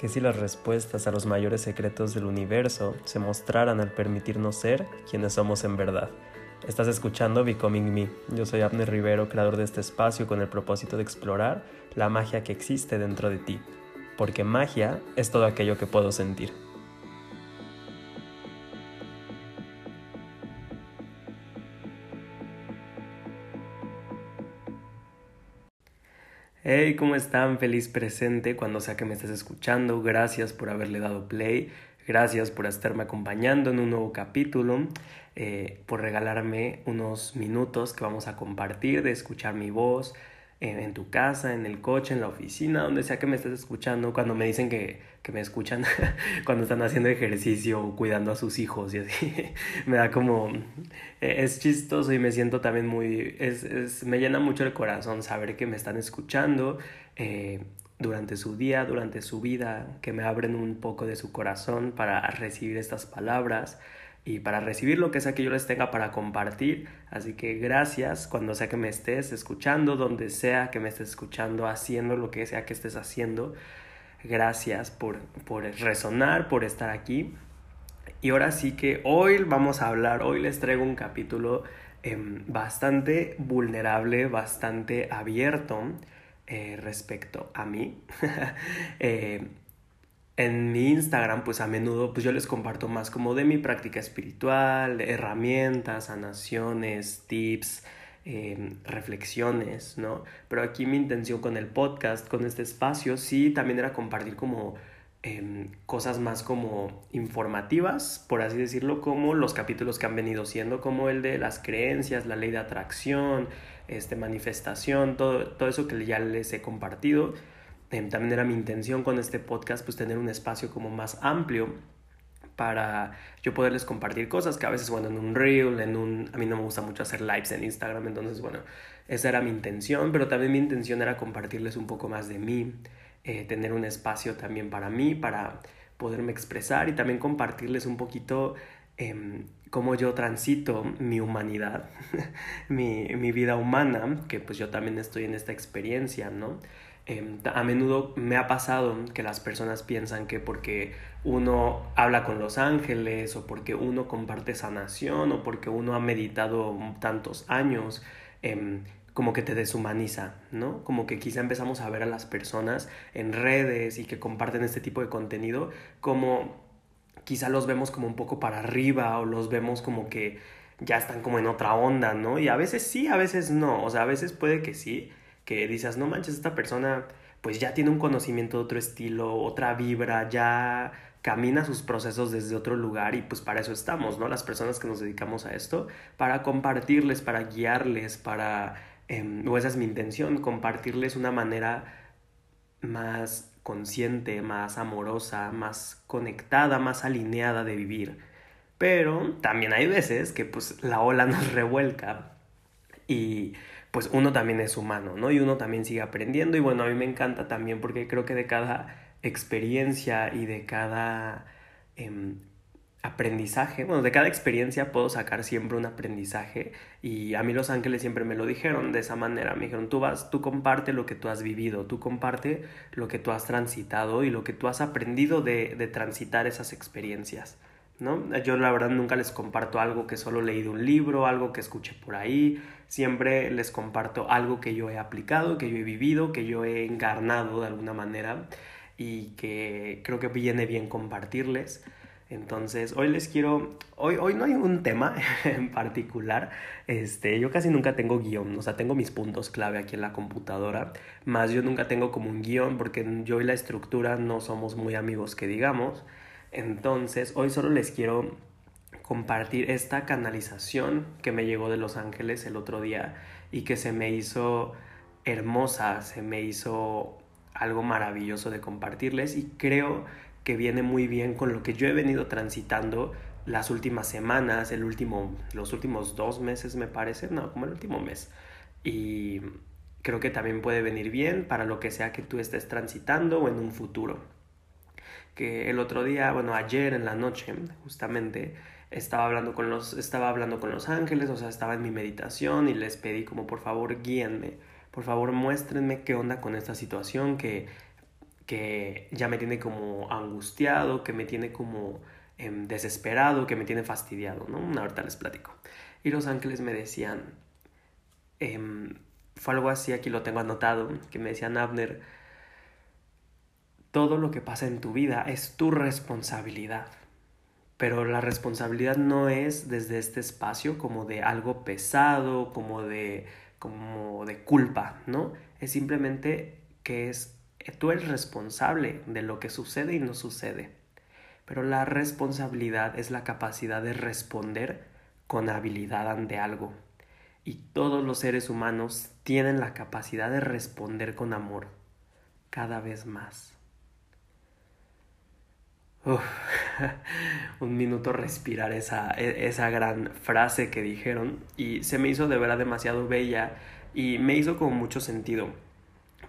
¿Qué si las respuestas a los mayores secretos del universo se mostraran al permitirnos ser quienes somos en verdad? Estás escuchando Becoming Me. Yo soy Abner Rivero, creador de este espacio con el propósito de explorar la magia que existe dentro de ti. Porque magia es todo aquello que puedo sentir. Hey, ¿cómo están? Feliz presente cuando sea que me estés escuchando. Gracias por haberle dado play. Gracias por estarme acompañando en un nuevo capítulo. Eh, por regalarme unos minutos que vamos a compartir de escuchar mi voz, en, tu casa, en el coche, en la oficina, donde sea que me estés escuchando, cuando me dicen que, que me escuchan cuando están haciendo ejercicio o cuidando a sus hijos y así, me da como, e, es chistoso y me siento también muy, es, es, me llena mucho el corazón saber que me están escuchando eh, durante su día, durante su vida, que me abren un poco de su corazón para recibir estas palabras y para recibir lo que sea que yo les tenga para compartir. Así que gracias cuando sea que me estés escuchando, donde sea que me estés escuchando, haciendo lo que sea que estés haciendo. Gracias por, por resonar, por estar aquí. Y ahora sí que hoy vamos a hablar, hoy les traigo un capítulo em, bastante vulnerable, bastante abierto eh, respecto a mí. eh, en mi Instagram, pues a menudo, pues yo les comparto más como de mi práctica espiritual, herramientas, sanaciones, tips, em, reflexiones, ¿no? Pero aquí mi intención con el podcast, con este espacio, sí también era compartir como em, cosas más como informativas, por así decirlo, como los capítulos que han venido siendo, como el de las creencias, la ley de atracción, este, manifestación, todo, todo eso que ya les he compartido Em, también era mi intención con este podcast pues tener un espacio como más amplio para yo poderles compartir cosas que a veces, bueno, en un reel, en un... A mí no me gusta mucho hacer lives en Instagram, entonces, bueno, esa era mi intención, pero también mi intención era compartirles un poco más de mí, eh, tener un espacio también para mí, para poderme expresar y también compartirles un poquito eh, cómo yo transito mi humanidad, mi, mi vida humana, que pues yo también estoy en esta experiencia, ¿no? Em, a menudo me ha pasado que las personas piensan que porque uno habla con los ángeles o porque uno comparte sanación o porque uno ha meditado tantos años, em, como que te deshumaniza, ¿no? Como que quizá empezamos a ver a las personas en redes y que comparten este tipo de contenido como quizá los vemos como un poco para arriba o los vemos como que ya están como en otra onda, ¿no? Y a veces sí, a veces no, o sea, a veces puede que sí, que dices, no manches, esta persona pues ya tiene un conocimiento de otro estilo, otra vibra, ya camina sus procesos desde otro lugar y pues para eso estamos, ¿no? Las personas que nos dedicamos a esto, para compartirles, para guiarles, para, eh, o esa es mi intención, compartirles una manera más consciente, más amorosa, más conectada, más alineada de vivir. Pero también hay veces que pues la ola nos revuelca y pues uno también es humano, ¿no? Y uno también sigue aprendiendo y bueno, a mí me encanta también porque creo que de cada experiencia y de cada em, aprendizaje, bueno, de cada experiencia puedo sacar siempre un aprendizaje y a mí los ángeles siempre me lo dijeron de esa manera, me dijeron, tú vas, tú comparte lo que tú has vivido, tú comparte lo que tú has transitado y lo que tú has aprendido de, de transitar esas experiencias. ¿No? Yo la verdad nunca les comparto algo que solo leí de un libro, algo que escuché por ahí, siempre les comparto algo que yo he aplicado, que yo he vivido, que yo he encarnado de alguna manera y que creo que viene bien compartirles. Entonces, hoy les quiero, hoy, hoy no hay un tema en particular, este, yo casi nunca tengo guion, o sea, tengo mis puntos clave aquí en la computadora, más yo nunca tengo como un guion porque yo y la estructura no somos muy amigos que digamos, entonces, hoy solo les quiero compartir esta canalización que me llegó de Los Ángeles el otro día y que se me hizo hermosa, se me hizo algo maravilloso de compartirles y creo que viene muy bien con lo que yo he venido transitando las últimas semanas, el último, los últimos dos meses me parece, no, como el último mes. Y creo que también puede venir bien para lo que sea que tú estés transitando o en un futuro que el otro día, bueno, ayer en la noche, justamente, estaba hablando con los, estaba hablando con los ángeles, o sea, estaba en mi meditación y les pedí como por favor guíenme, por favor muéstrenme qué onda con esta situación que, que ya me tiene como angustiado, que me tiene como em, desesperado, que me tiene fastidiado, ¿no? Ahorita les platico. Y los ángeles me decían, em, fue algo así, aquí lo tengo anotado, que me decían, Abner, todo lo que pasa en tu vida es tu responsabilidad. Pero la responsabilidad no es desde este espacio como de algo pesado, como de, como de culpa, ¿no? Es simplemente que es, tú eres responsable de lo que sucede y no sucede. Pero la responsabilidad es la capacidad de responder con habilidad ante algo. Y todos los seres humanos tienen la capacidad de responder con amor cada vez más. un minuto respirar esa, e, esa gran frase que dijeron y se me hizo de verdad demasiado bella y me hizo como mucho sentido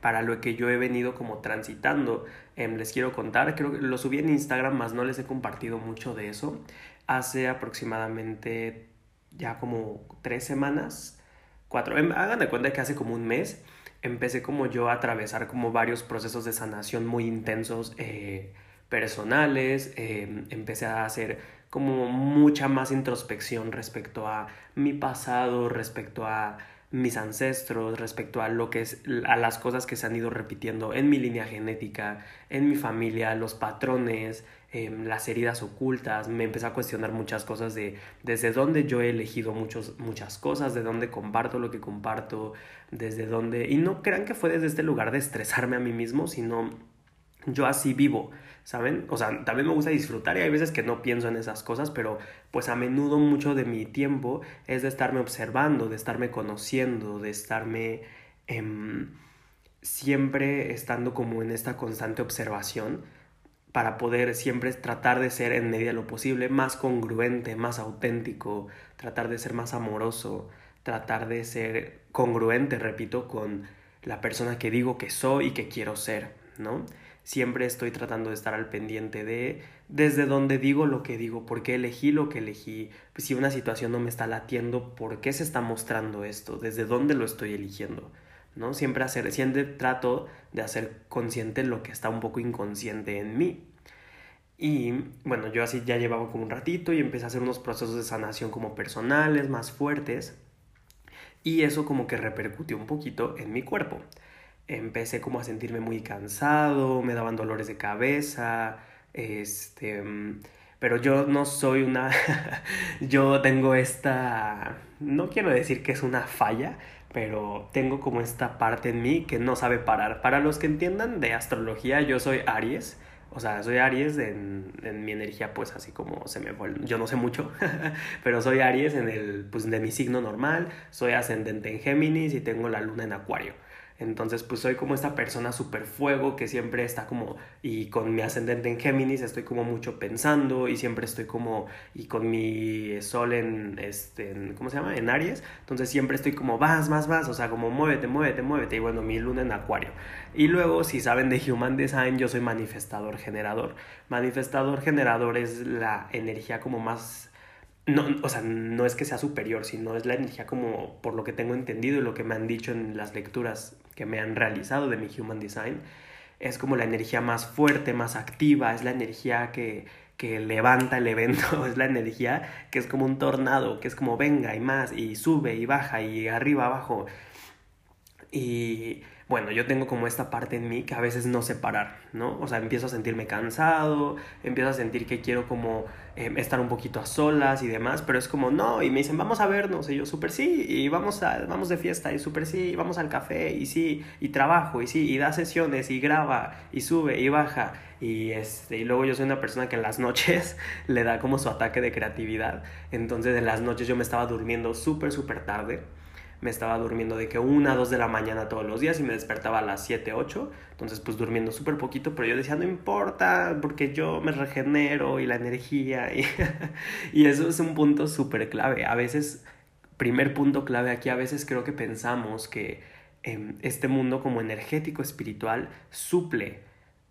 para lo que yo he venido como transitando. Em, les quiero contar, creo que lo subí en Instagram, más no les he compartido mucho de eso. Hace aproximadamente ya como tres semanas, cuatro, em, hagan de cuenta que hace como un mes empecé como yo a atravesar como varios procesos de sanación muy intensos. Eh, personales, em, empecé a hacer como mucha más introspección respecto a mi pasado, respecto a mis ancestros, respecto a lo que es a las cosas que se han ido repitiendo en mi línea genética, en mi familia, los patrones, em, las heridas ocultas, me empecé a cuestionar muchas cosas de desde dónde yo he elegido muchos, muchas cosas, de dónde comparto lo que comparto, desde dónde... Y no crean que fue desde este lugar de estresarme a mí mismo, sino yo así vivo. ¿Saben? O sea, también me gusta disfrutar y hay veces que no pienso en esas cosas, pero pues a menudo mucho de mi tiempo es de estarme observando, de estarme conociendo, de estarme em, siempre estando como en esta constante observación para poder siempre tratar de ser en medida lo posible más congruente, más auténtico, tratar de ser más amoroso, tratar de ser congruente, repito, con la persona que digo que soy y que quiero ser, ¿no? Siempre estoy tratando de estar al pendiente de desde dónde digo lo que digo, por qué elegí lo que elegí, pues si una situación no me está latiendo, por qué se está mostrando esto, desde dónde lo estoy eligiendo, ¿no? Siempre hacer, siempre trato de hacer consciente lo que está un poco inconsciente en mí. Y bueno, yo así ya llevaba como un ratito y empecé a hacer unos procesos de sanación como personales, más fuertes. Y eso como que repercutió un poquito en mi cuerpo empecé como a sentirme muy cansado, me daban dolores de cabeza, este, pero yo no soy una, yo tengo esta, no quiero decir que es una falla, pero tengo como esta parte en mí que no sabe parar. Para los que entiendan de astrología, yo soy Aries, o sea, soy Aries en, en, mi energía, pues así como se me fue. Yo no sé mucho, pero soy Aries en el, pues de mi signo normal. Soy ascendente en Géminis y tengo la luna en Acuario. Entonces, pues soy como esta persona super fuego que siempre está como, y con mi ascendente en Géminis estoy como mucho pensando y siempre estoy como, y con mi sol en, este, ¿cómo se llama? En Aries. Entonces siempre estoy como, vas, vas, vas, o sea, como muévete, muévete, muévete. Y bueno, mi luna en Acuario. Y luego, si saben de Human Design, yo soy manifestador generador. Manifestador generador es la energía como más no, o sea, no es que sea superior, sino es la energía como por lo que tengo entendido y lo que me han dicho en las lecturas que me han realizado de mi Human Design, es como la energía más fuerte, más activa, es la energía que, que levanta el evento, es la energía que es como un tornado, que es como venga y más, y sube y baja y arriba, abajo. Y bueno, yo tengo como esta parte en mí que a veces no sé parar, ¿no? O sea, empiezo a sentirme cansado, empiezo a sentir que quiero como em, estar un poquito a solas y demás, pero es como, no, y me dicen, vamos a vernos, y yo, súper sí, y vamos, a, vamos de fiesta, y súper sí, y vamos al café, y sí, y trabajo, y sí, y da sesiones, y graba, y sube, y baja, y, este, y luego yo soy una persona que en las noches le da como su ataque de creatividad, entonces en las noches yo me estaba durmiendo súper, súper tarde, me estaba durmiendo de que una, dos de la mañana todos los días y me despertaba a las 7, 8, entonces pues durmiendo súper poquito, pero yo decía, no importa, porque yo me regenero y la energía y, y eso es un punto súper clave. A veces, primer punto clave aquí, a veces creo que pensamos que eh, este mundo como energético, espiritual, suple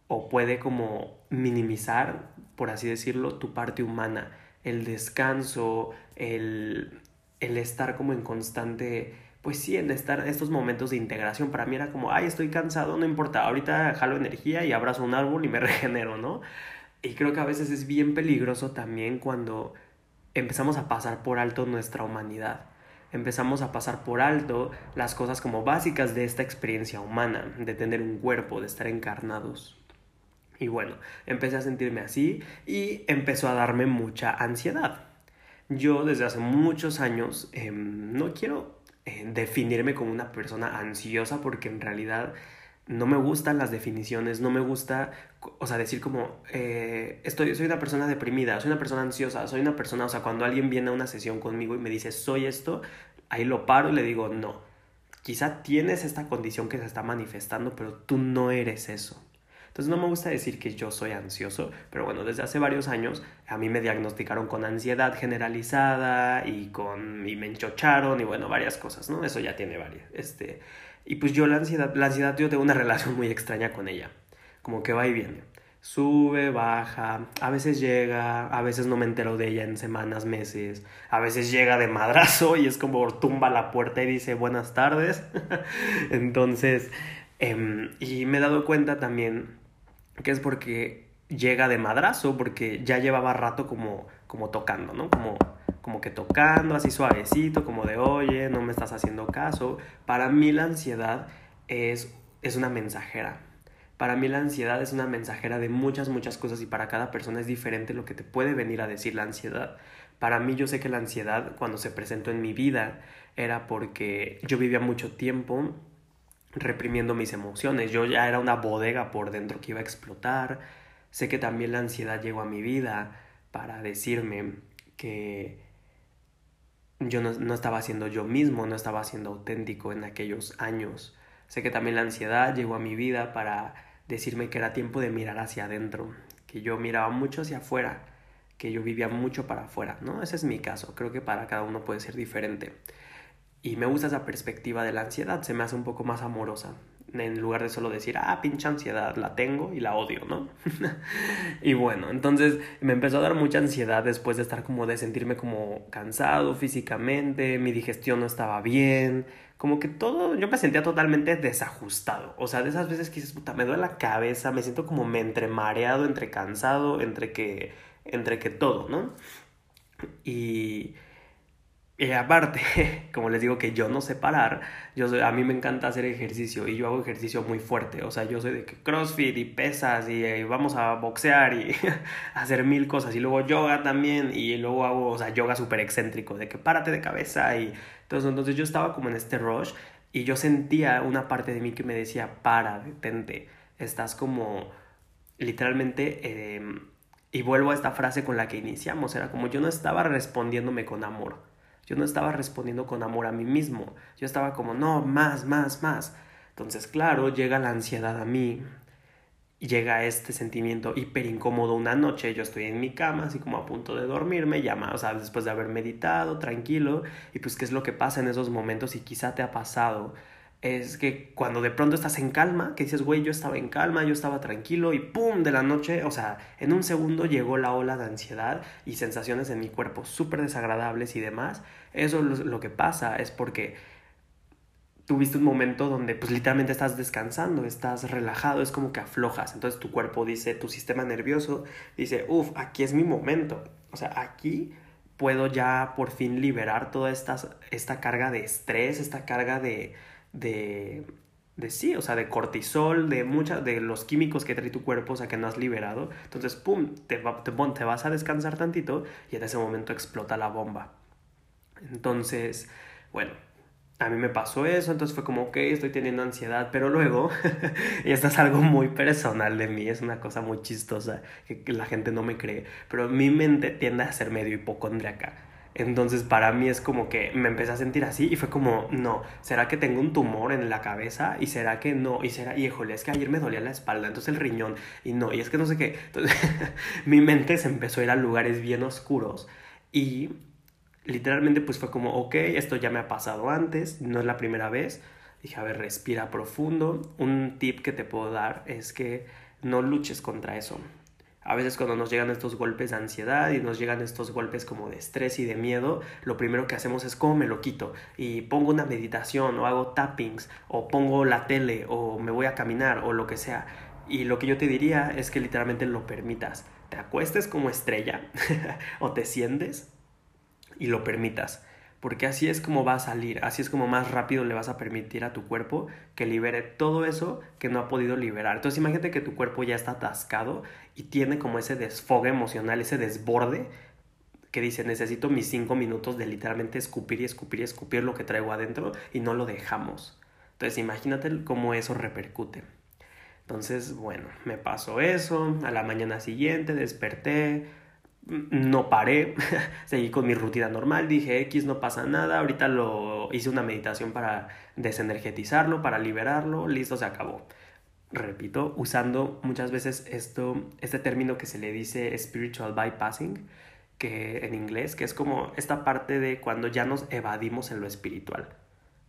o puede como minimizar, por así decirlo, tu parte humana, el descanso, el, el estar como en constante pues sí, en estar estos momentos de integración, para mí era como, ay, estoy cansado, no importa, ahorita jalo energía y abrazo un árbol y me regenero, ¿no? Y creo que a veces es bien peligroso también cuando empezamos a pasar por alto nuestra humanidad. Empezamos a pasar por alto las cosas como básicas de esta experiencia humana, de tener un cuerpo, de estar encarnados. Y bueno, empecé a sentirme así y empezó a darme mucha ansiedad. Yo desde hace muchos años em, no quiero eh, definirme como una persona ansiosa porque en realidad no me gustan las definiciones, no me gusta, o sea, decir como, eh, estoy, soy una persona deprimida, soy una persona ansiosa, soy una persona, o sea, cuando alguien viene a una sesión conmigo y me dice, soy esto, ahí lo paro y le digo, no, quizá tienes esta condición que se está manifestando, pero tú no eres eso. Entonces no me gusta decir que yo soy ansioso, pero bueno, desde hace varios años a mí me diagnosticaron con ansiedad generalizada y con y me enchocharon y bueno, varias cosas, ¿no? Eso ya tiene varias. Este, y pues yo la ansiedad, la ansiedad yo tengo una relación muy extraña con ella, como que va y viene. Sube, baja, a veces llega, a veces no me entero de ella en semanas, meses, a veces llega de madrazo y es como tumba la puerta y dice buenas tardes. Entonces, em, y me he dado cuenta también que es porque llega de madrazo, porque ya llevaba rato como, como tocando, ¿no? Como, como que tocando así suavecito, como de, oye, no me estás haciendo caso. Para mí la ansiedad es, es una mensajera. Para mí la ansiedad es una mensajera de muchas, muchas cosas y para cada persona es diferente lo que te puede venir a decir la ansiedad. Para mí yo sé que la ansiedad cuando se presentó en mi vida era porque yo vivía mucho tiempo reprimiendo mis emociones. Yo ya era una bodega por dentro que iba a explotar. Sé que también la ansiedad llegó a mi vida para decirme que yo no, estaba siendo yo mismo, no estaba siendo auténtico en aquellos años. Sé que también la ansiedad llegó a mi vida para decirme que era tiempo de mirar hacia adentro, que yo miraba mucho hacia afuera, que yo vivía mucho para afuera, ¿no? Ese es mi caso, creo que para cada uno puede ser diferente. Y me gusta esa perspectiva de la ansiedad, se me hace un poco más amorosa, en lugar de solo decir, ah, pinche ansiedad, la tengo y la odio, ¿no? y bueno, entonces me empezó a dar mucha ansiedad después de estar como de sentirme como cansado físicamente, mi digestión no estaba bien, como que todo, yo me sentía totalmente desajustado, o sea, de esas veces que dices, puta, me duele la cabeza, me siento como me entre mareado, entre cansado, entre que, entre que todo, ¿no? Y y aparte, como les digo que yo no sé parar, yo a mí me encanta hacer ejercicio y yo hago ejercicio muy fuerte. O sea, yo soy de que CrossFit y pesas y, eh, vamos a boxear y hacer mil cosas. Y luego yoga también y luego hago, o sea, yoga súper excéntrico, de que párate de cabeza y todo Entonces yo estaba como en este rush y yo sentía una parte de mí que me decía, para, detente, estás como literalmente... Em, y vuelvo a esta frase con la que iniciamos, era como yo no estaba respondiéndome con amor yo no estaba respondiendo con amor a mí mismo. Yo estaba como, no, más, más, más. Entonces, claro, llega la ansiedad a mí. Llega este sentimiento hiper incómodo una noche, yo estoy en mi cama, así como a punto de dormirme, llama, o sea, después de haber meditado, tranquilo, y pues qué es lo que pasa en esos momentos y quizá te ha pasado, es que cuando de pronto estás en calma, que dices, güey, yo estaba en calma, yo estaba tranquilo y ¡pum! de la noche, o sea, en un segundo llegó la ola de ansiedad y sensaciones en mi cuerpo súper desagradables y demás. Eso lo, lo que pasa es porque tuviste un momento donde pues literalmente estás descansando, estás relajado, es como que aflojas, entonces tu cuerpo dice, tu sistema nervioso dice, uff, aquí es mi momento, o sea, aquí puedo ya por fin liberar toda esta, esta carga de estrés, esta carga de de, de sí, o sea, de cortisol, de muchas, de los químicos que trae tu cuerpo, o sea, que no has liberado. Entonces, pum, te, te, te vas a descansar tantito y en ese momento explota la bomba. Entonces, bueno, a mí me pasó eso, entonces fue como, ok, estoy teniendo ansiedad, pero luego, y esto es algo muy personal de mí, es una cosa muy chistosa que la gente no me cree, pero mi mente tiende a ser medio hipocondriaca. Entonces para mí es como que me empecé a sentir así y fue como, no, ¿será que tengo un tumor en la cabeza? ¿Y será que no? ¿Y será? Híjole, es que ayer me dolía la espalda, entonces el riñón, y no, y es que no sé qué. Entonces mi mente se empezó a ir a lugares bien oscuros y literalmente pues fue como, ok, esto ya me ha pasado antes, no es la primera vez. Dije, a ver, respira profundo. Un tip que te puedo dar es que no luches contra eso A veces cuando nos llegan estos golpes de ansiedad y nos llegan estos golpes como de estrés y de miedo, lo primero que hacemos es cómo me lo quito y pongo una meditación o hago tappings o pongo la tele o me voy a caminar o lo que sea. Y lo que yo te diría es que literalmente lo permitas. Te acuestes como estrella o te sientes y lo permitas porque así es como va a salir, así es como más rápido le vas a permitir a tu cuerpo que libere todo eso que no ha podido liberar. Entonces imagínate que tu cuerpo ya está atascado tiene como ese desfogue emocional, ese desborde que dice necesito mis cinco minutos de literalmente escupir y escupir y escupir lo que traigo adentro y no lo dejamos. Entonces imagínate cómo eso repercute. Entonces, bueno, me pasó eso, a la mañana siguiente desperté, no paré, seguí con mi rutina normal, dije X no pasa nada, ahorita lo hice una meditación para desenergetizarlo, para liberarlo, listo, se acabó. Repito, usando muchas veces esto, este término que se le dice spiritual bypassing, que en inglés, que es como esta parte de cuando ya nos evadimos en lo espiritual.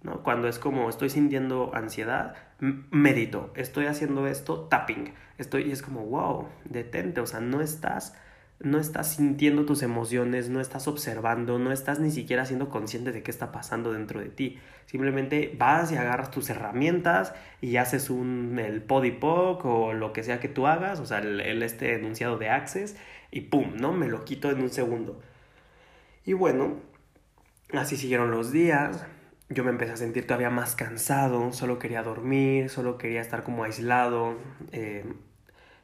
¿no? Cuando es como estoy sintiendo ansiedad, medito, estoy haciendo esto, tapping, estoy, y es como, wow, detente, o sea, no estás no estás sintiendo tus emociones, no estás observando, no estás ni siquiera siendo consciente de qué está pasando dentro de ti. Simplemente vas y agarras tus herramientas y haces un, el podipoc o lo que sea que tú hagas, o sea, el, este enunciado de Access y pum, ¿no? Me lo quito en un segundo. Y bueno, así siguieron los días. Yo me empecé a sentir todavía más cansado, solo quería dormir, solo quería estar como aislado. Eh,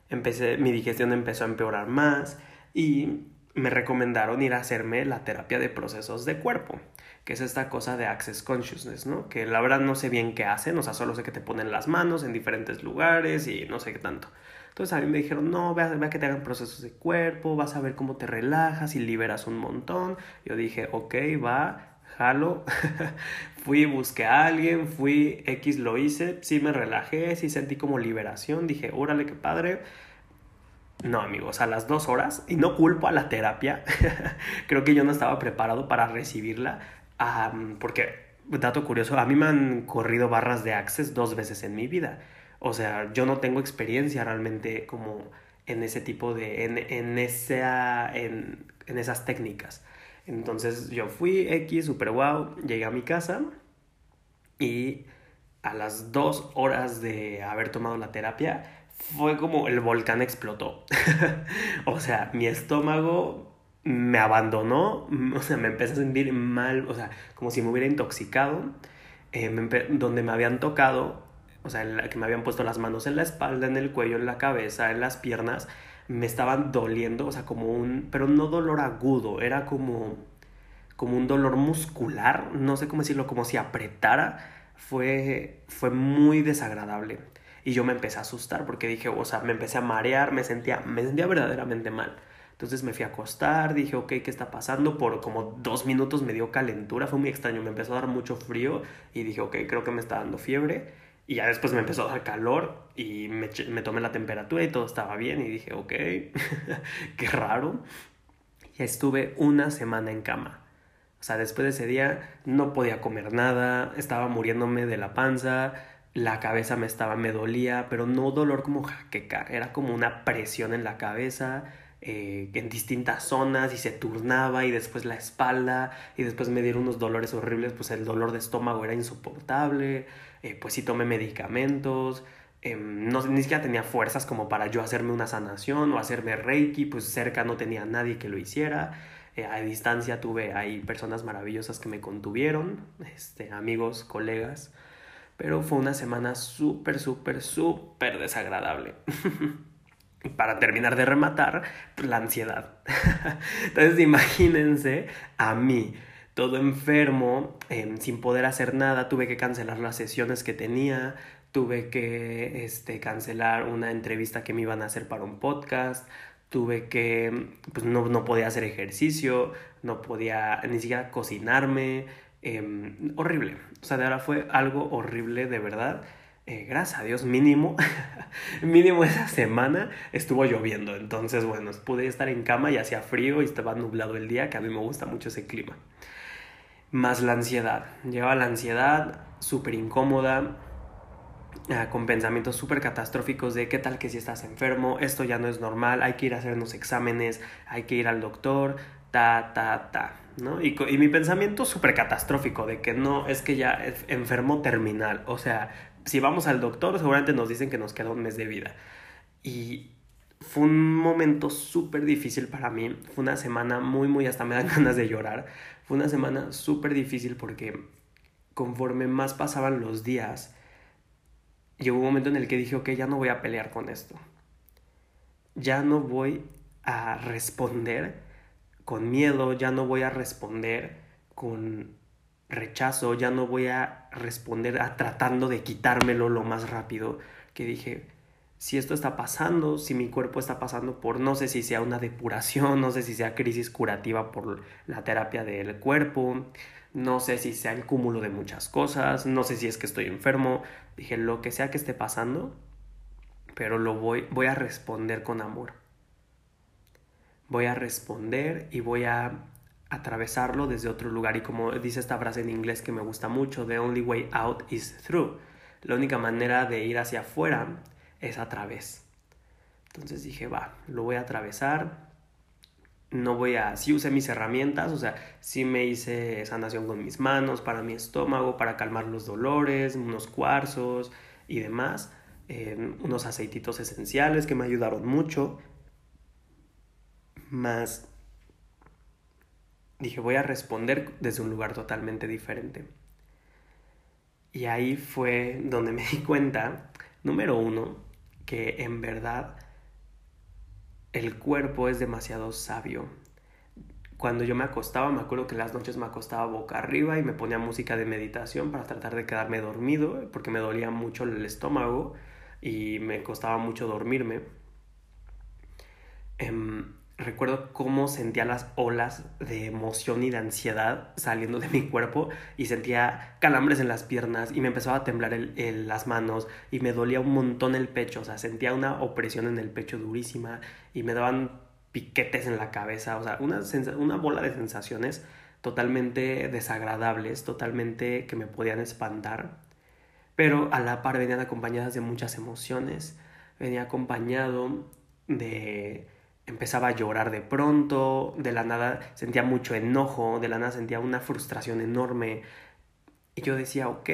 empecé, mi digestión empezó a empeorar más y me recomendaron ir a hacerme la terapia de procesos de cuerpo, que es esta cosa de Access Consciousness, ¿no? Que la verdad no sé bien qué hacen, o sea, solo sé que te ponen las manos en diferentes lugares y no sé qué tanto. Entonces a mí me dijeron, no, vea, vea que te hagan procesos de cuerpo, vas a ver cómo te relajas y liberas un montón. Yo dije, ok, va, jalo. fui, busqué a alguien, fui, X lo hice, sí me relajé, sí sentí como liberación, dije, órale, qué padre no, amigos, a las dos horas, y no culpo a la terapia, creo que yo no estaba preparado para recibirla, porque, dato curioso, a mí me han corrido barras de Access dos veces en mi vida. O sea, yo no tengo experiencia realmente como en ese tipo de, en, en, esa, en, en esas técnicas. Entonces yo fui X, super wow, llegué a mi casa y a las dos horas de haber tomado la terapia, fue como el volcán explotó. o sea, mi estómago me abandonó, o sea, me empecé a sentir mal, o sea, como si me hubiera intoxicado, eh, donde me habían tocado, o sea, que me habían puesto las manos en la espalda, en el cuello, en la cabeza, en las piernas, me estaban doliendo, o sea, como un, pero no dolor agudo, era como, como un dolor muscular, no sé cómo decirlo, como si apretara, fue, fue muy desagradable. Y yo me empecé a asustar porque dije, o sea, me empecé a marear, me sentía, me sentía verdaderamente mal. Entonces me fui a acostar, dije, ok, ¿qué está pasando? Por como dos minutos me dio calentura, fue muy extraño, me empezó a dar mucho frío y dije, ok, creo que me está dando fiebre. Y ya después me empezó a dar calor y me, me tomé la temperatura y todo estaba bien y dije, ok, qué raro. Y estuve una semana en cama. O sea, después de ese día no podía comer nada, estaba muriéndome de la panza, la cabeza me estaba, me dolía, pero no dolor como jaqueca, era como una presión en la cabeza, eh, en distintas zonas y se turnaba y después la espalda y después me dieron unos dolores horribles, pues el dolor de estómago era insoportable, eh, pues sí tomé medicamentos, em, no, ni siquiera tenía fuerzas como para yo hacerme una sanación o hacerme reiki, pues cerca no tenía nadie que lo hiciera. Eh, a distancia tuve ahí personas maravillosas que me contuvieron, este, amigos, colegas, pero fue una semana súper, súper, súper desagradable. Para terminar de rematar, la ansiedad. Entonces imagínense a mí, todo enfermo, em, sin poder hacer nada, tuve que cancelar las sesiones que tenía, tuve que este, cancelar una entrevista que me iban a hacer para un podcast, tuve que, pues no, no podía hacer ejercicio, no podía ni siquiera cocinarme, Em, horrible. O sea, de ahora fue algo horrible de verdad. Eh, gracias a Dios, mínimo, mínimo esa semana estuvo lloviendo. Entonces, bueno, pude estar en cama y hacía frío y estaba nublado el día, que a mí me gusta mucho ese clima. Más la ansiedad. Llevaba la ansiedad súper incómoda. ah, con pensamientos súper catastróficos de qué tal que si estás enfermo, esto ya no es normal, hay que ir a hacernos exámenes, hay que ir al doctor, ta, ta, ta, ¿no? Y, y mi pensamiento súper catastrófico de que no, es que ya enfermo terminal, o sea, si vamos al doctor seguramente nos dicen que nos queda un mes de vida. Y fue un momento súper difícil para mí, fue una semana muy, muy, hasta me dan ganas de llorar, fue una semana súper difícil porque conforme más pasaban los días, llegó un momento en el que dije, ok, ya no voy a pelear con esto. Ya no voy a responder con miedo, ya no voy a responder con rechazo, ya no voy a responder a tratando de quitármelo lo más rápido que dije, si esto está pasando, si mi cuerpo está pasando por no sé si sea una depuración, no sé si sea crisis curativa por la terapia del cuerpo, no sé si sea el cúmulo de muchas cosas, no sé si es que estoy enfermo, dije lo que sea que esté pasando, pero lo voy voy a responder con amor. Voy a responder y voy a atravesarlo desde otro lugar y como dice esta frase en inglés que me gusta mucho, the only way out is through. La única manera de ir hacia afuera es a través. Entonces dije, va, lo voy a atravesar. No voy a, sí usé mis herramientas, o sea, sí me hice sanación con mis manos, para mi estómago, para calmar los dolores, unos cuarzos y demás, em, unos aceititos esenciales que me ayudaron mucho. Más dije, voy a responder desde un lugar totalmente diferente. Y ahí fue donde me di cuenta, número uno, que en verdad el cuerpo es demasiado sabio. Cuando yo me acostaba, me acuerdo que las noches me acostaba boca arriba y me ponía música de meditación para tratar de quedarme dormido, porque me dolía mucho el estómago y me costaba mucho dormirme. Em, recuerdo cómo sentía las olas de emoción y de ansiedad saliendo de mi cuerpo y sentía calambres en las piernas y me empezaba a temblar el, las manos y me dolía un montón el pecho, o sea, sentía una opresión en el pecho durísima y me daban piquetes en la cabeza, o sea, una, una bola de sensaciones totalmente desagradables, totalmente que me podían espantar, pero a la par venían acompañadas de muchas emociones, venía acompañado de empezaba a llorar de pronto, de la nada sentía mucho enojo, de la nada sentía una frustración enorme. Y yo decía, ok,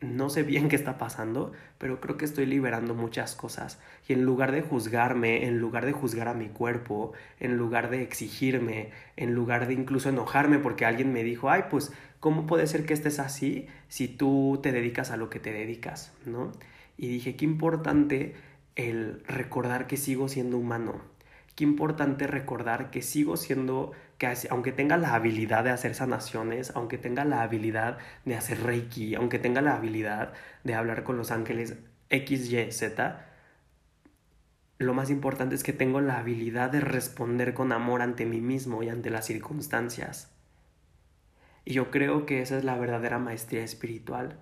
no sé bien qué está pasando, pero creo que estoy liberando muchas cosas. Y en lugar de juzgarme, en lugar de juzgar a mi cuerpo, en lugar de exigirme, en lugar de incluso enojarme porque alguien me dijo, ay, pues, ¿cómo puede ser que estés así si tú te dedicas a lo que te dedicas? ¿No? Y dije, qué importante el recordar que sigo siendo humano, qué importante recordar que sigo siendo, que aunque tenga la habilidad de hacer sanaciones, aunque tenga la habilidad de hacer reiki, aunque tenga la habilidad de hablar con los ángeles X, Y, Z, lo más importante es que tengo la habilidad de responder con amor ante mí mismo y ante las circunstancias. Y yo creo que esa es la verdadera maestría espiritual,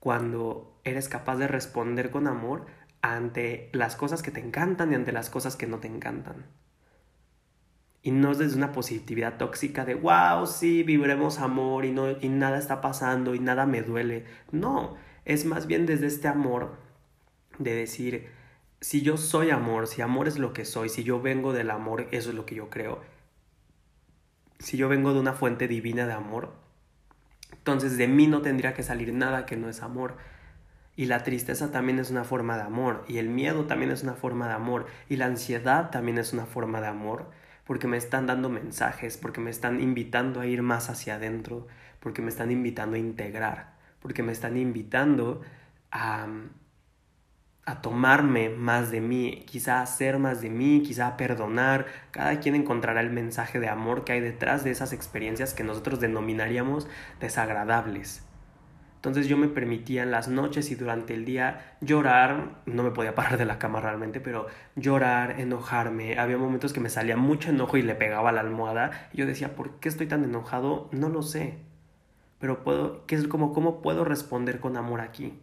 cuando eres capaz de responder con amor ante las cosas que te encantan y ante las cosas que no te encantan. Y no es desde una positividad tóxica de, wow, sí, viviremos amor y, no, y nada está pasando y nada me duele. No, es más bien desde este amor de decir, si yo soy amor, si amor es lo que soy, si yo vengo del amor, eso es lo que yo creo. Si yo vengo de una fuente divina de amor, entonces de mí no tendría que salir nada que no es amor. Y la tristeza también es una forma de amor, y el miedo también es una forma de amor, y la ansiedad también es una forma de amor, porque me están dando mensajes, porque me están invitando a ir más hacia adentro, porque me están invitando a integrar, porque me están invitando a, a tomarme más de mí, quizá a hacer más de mí, quizá a perdonar. Cada quien encontrará el mensaje de amor que hay detrás de esas experiencias que nosotros denominaríamos desagradables. Entonces yo me permitía en las noches y durante el día llorar, no me podía parar de la cama realmente, pero llorar, enojarme. Había momentos que me salía mucho enojo y le pegaba la almohada. Y yo decía, ¿por qué estoy tan enojado? No lo sé. Pero puedo, ¿qué es como cómo puedo responder con amor aquí?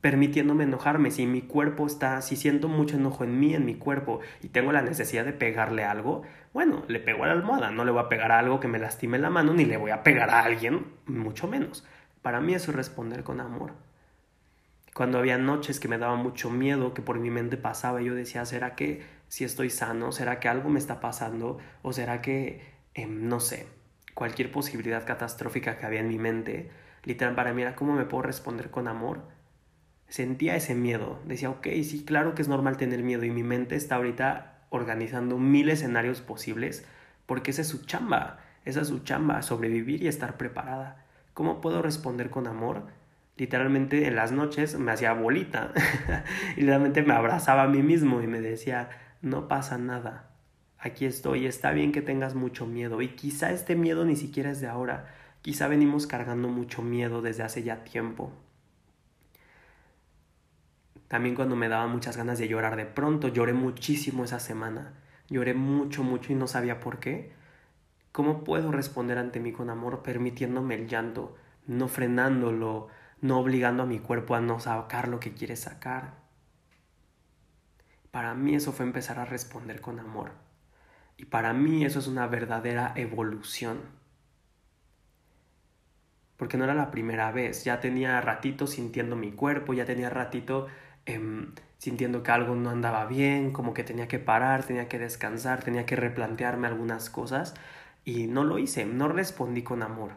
Permitiéndome enojarme. Si mi cuerpo está, si siento mucho enojo en mí, en mi cuerpo, y tengo la necesidad de pegarle algo, bueno, le pego a la almohada. No le voy a pegar a algo que me lastime la mano, ni le voy a pegar a alguien, mucho menos para mí eso es responder con amor. Cuando había noches que me daba mucho miedo, que por mi mente pasaba, yo decía, ¿será que si estoy sano? ¿Será que algo me está pasando? ¿O será que, em, no sé, cualquier posibilidad catastrófica que había en mi mente? Literal, para mí era cómo me puedo responder con amor. Sentía ese miedo. Decía, ok, sí, claro que es normal tener miedo y mi mente está ahorita organizando mil escenarios posibles porque esa es su chamba. Esa es su chamba, sobrevivir y estar preparada. ¿Cómo puedo responder con amor? Literalmente en las noches me hacía bolita y literalmente me abrazaba a mí mismo y me decía, no pasa nada, aquí estoy, está bien que tengas mucho miedo y quizá este miedo ni siquiera es de ahora, quizá venimos cargando mucho miedo desde hace ya tiempo. También cuando me daba muchas ganas de llorar de pronto, lloré muchísimo esa semana, lloré mucho, mucho y no sabía por qué. ¿Cómo puedo responder ante mí con amor permitiéndome el llanto, no frenándolo, no obligando a mi cuerpo a no sacar lo que quiere sacar? Para mí eso fue empezar a responder con amor. Y para mí eso es una verdadera evolución. Porque no era la primera vez, ya tenía ratito sintiendo mi cuerpo, ya tenía ratito em, sintiendo que algo no andaba bien, como que tenía que parar, tenía que descansar, tenía que replantearme algunas cosas y no lo hice, no respondí con amor.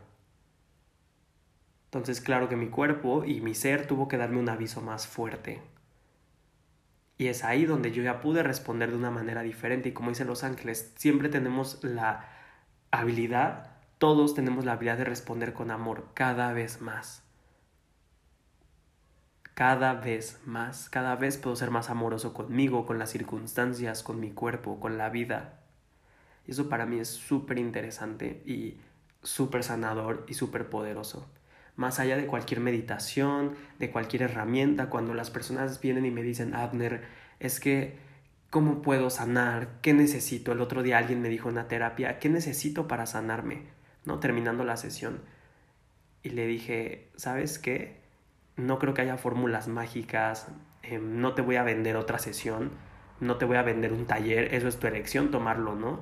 Entonces claro que mi cuerpo y mi ser tuvo que darme un aviso más fuerte. Y es ahí donde yo ya pude responder de una manera diferente. Y como dicen los ángeles, siempre tenemos la habilidad, todos tenemos la habilidad de responder con amor cada vez más. Cada vez más, cada vez puedo ser más amoroso conmigo, con las circunstancias, con mi cuerpo, con la vida. Y eso para mí es súper interesante y súper sanador y súper poderoso. Más allá de cualquier meditación, de cualquier herramienta, cuando las personas vienen y me dicen, Abner, es que, ¿cómo puedo sanar? ¿Qué necesito? El otro día alguien me dijo en la terapia, ¿qué necesito para sanarme? ¿No? Terminando la sesión. Y le dije, ¿sabes qué? No creo que haya fórmulas mágicas, em, no te voy a vender otra sesión, no te voy a vender un taller, eso es tu elección, tomarlo, ¿no?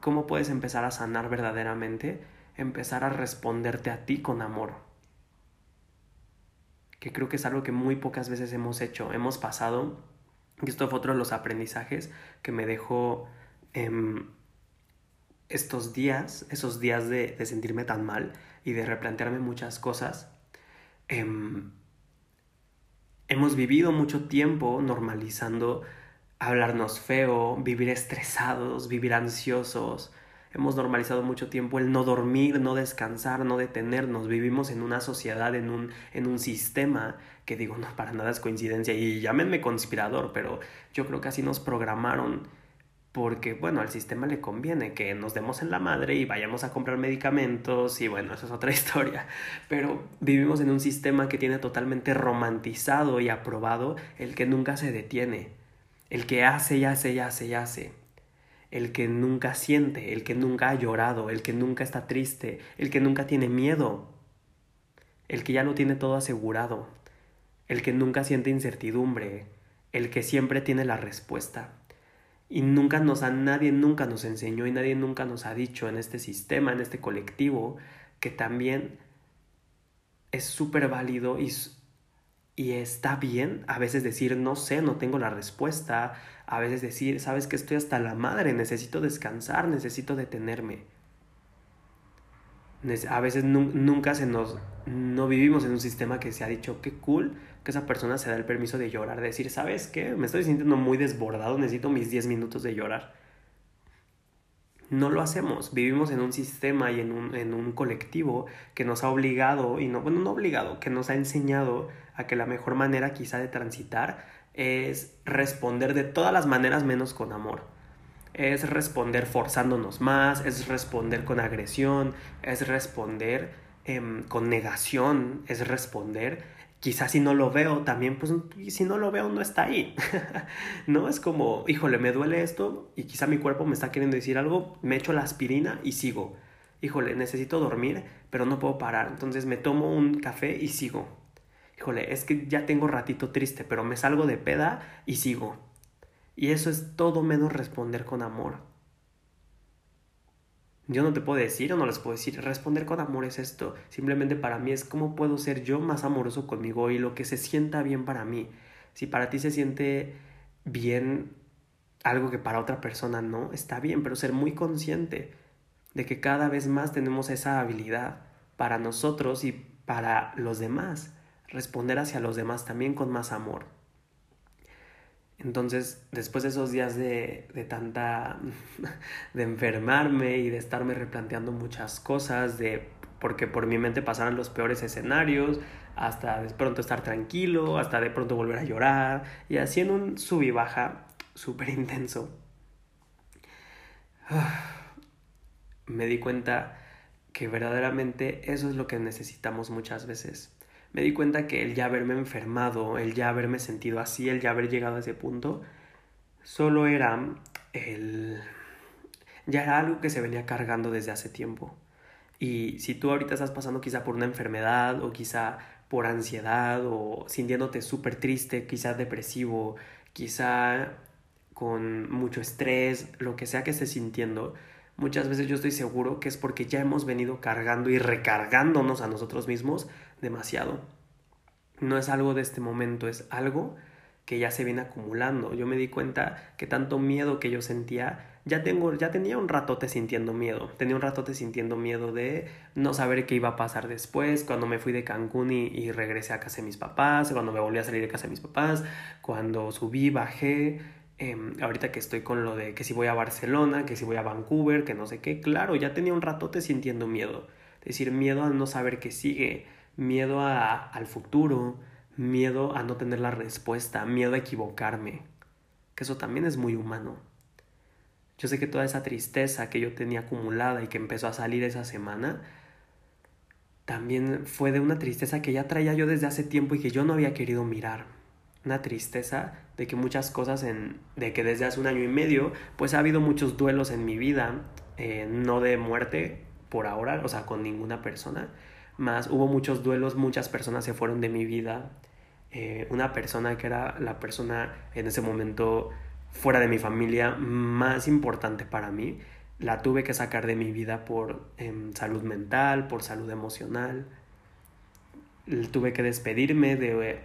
¿Cómo puedes empezar a sanar verdaderamente? Empezar a responderte a ti con amor. Que creo que es algo que muy pocas veces hemos hecho. Hemos pasado, y esto fue otro de los aprendizajes que me dejó em, estos días, esos días de, sentirme tan mal y de replantearme muchas cosas. Em, hemos vivido mucho tiempo normalizando hablarnos feo, vivir estresados, vivir ansiosos. Hemos normalizado mucho tiempo el no dormir, no descansar, no detenernos. Vivimos en una sociedad, en un, en un sistema que digo, no, para nada es coincidencia. Y llámenme conspirador, pero yo creo que así nos programaron porque, bueno, al sistema le conviene que nos demos en la madre y vayamos a comprar medicamentos y bueno, eso es otra historia. Pero vivimos en un sistema que tiene totalmente romantizado y aprobado el que nunca se detiene el que hace y hace y hace y hace, el que nunca siente, el que nunca ha llorado, el que nunca está triste, el que nunca tiene miedo, el que ya lo tiene todo asegurado, el que nunca siente incertidumbre, el que siempre tiene la respuesta. Y nunca nos a nadie nunca nos enseñó y nadie nunca nos ha dicho en este sistema, en este colectivo, que también es súper válido y y está bien a veces decir, no sé, no tengo la respuesta. A veces decir, sabes que estoy hasta la madre, necesito descansar, necesito detenerme. A veces nunca se nos... No vivimos en un sistema que se ha dicho, qué cool que esa persona se da el permiso de llorar, de decir, ¿sabes qué? Me estoy sintiendo muy desbordado, necesito mis 10 minutos de llorar. No lo hacemos. Vivimos en un sistema y en un, en un colectivo que nos ha obligado, y no, bueno, no obligado, que nos ha enseñado que la mejor manera quizá de transitar es responder de todas las maneras menos con amor. Es responder forzándonos más, es responder con agresión, es responder em, con negación, es responder quizás si no lo veo también, pues si no lo veo no está ahí. no es como, híjole, me duele esto y quizá mi cuerpo me está queriendo decir algo, me echo la aspirina y sigo. Híjole, necesito dormir, pero no puedo parar. Entonces me tomo un café y sigo híjole, es que ya tengo ratito triste, pero me salgo de peda y sigo. Y eso es todo menos responder con amor. Yo no te puedo decir o no les puedo decir, responder con amor es esto. Simplemente para mí es cómo puedo ser yo más amoroso conmigo y lo que se sienta bien para mí. Si para ti se siente bien algo que para otra persona no, está bien, pero ser muy consciente de que cada vez más tenemos esa habilidad para nosotros y para los demás, responder hacia los demás también con más amor. Entonces, después de esos días de, de, tanta, de enfermarme y de estarme replanteando muchas cosas, de, porque por mi mente pasaron los peores escenarios, hasta de pronto estar tranquilo, hasta de pronto volver a llorar, y así en un sub y baja súper intenso, me di cuenta que verdaderamente eso es lo que necesitamos muchas veces. Me di cuenta que el ya haberme enfermado, el ya haberme sentido así, el ya haber llegado a ese punto, solo era el... ya era algo que se venía cargando desde hace tiempo. Y si tú ahorita estás pasando quizá por una enfermedad o quizá por ansiedad o sintiéndote súper triste, quizá depresivo, quizá con mucho estrés, lo que sea que estés sintiendo, muchas veces yo estoy seguro que es porque ya hemos venido cargando y recargándonos a nosotros mismos demasiado. No es algo de este momento, es algo que ya se viene acumulando. Yo me di cuenta que tanto miedo que yo sentía, ya tengo, ya tenía un ratote sintiendo miedo. Tenía un ratote sintiendo miedo de no saber qué iba a pasar después, cuando me fui de Cancún y, regresé a casa de mis papás, cuando me volví a salir de casa de mis papás, cuando subí, bajé, Em, ahorita que estoy con lo de que si voy a Barcelona, que si voy a Vancouver, que no sé qué, claro, ya tenía un ratote sintiendo miedo. Es decir, miedo a no saber qué sigue, miedo a, al futuro, miedo a no tener la respuesta, miedo a equivocarme. Que eso también es muy humano. Yo sé que toda esa tristeza que yo tenía acumulada y que empezó a salir esa semana, también fue de una tristeza que ya traía yo desde hace tiempo y que yo no había querido mirar una tristeza de que muchas cosas en, de que desde hace un año y medio, pues ha habido muchos duelos en mi vida, eh, no de muerte por ahora, o sea, con ninguna persona, más hubo muchos duelos, muchas personas se fueron de mi vida, eh, una persona que era la persona en ese momento fuera de mi familia más importante para mí, la tuve que sacar de mi vida por em, salud mental, por salud emocional, tuve que despedirme de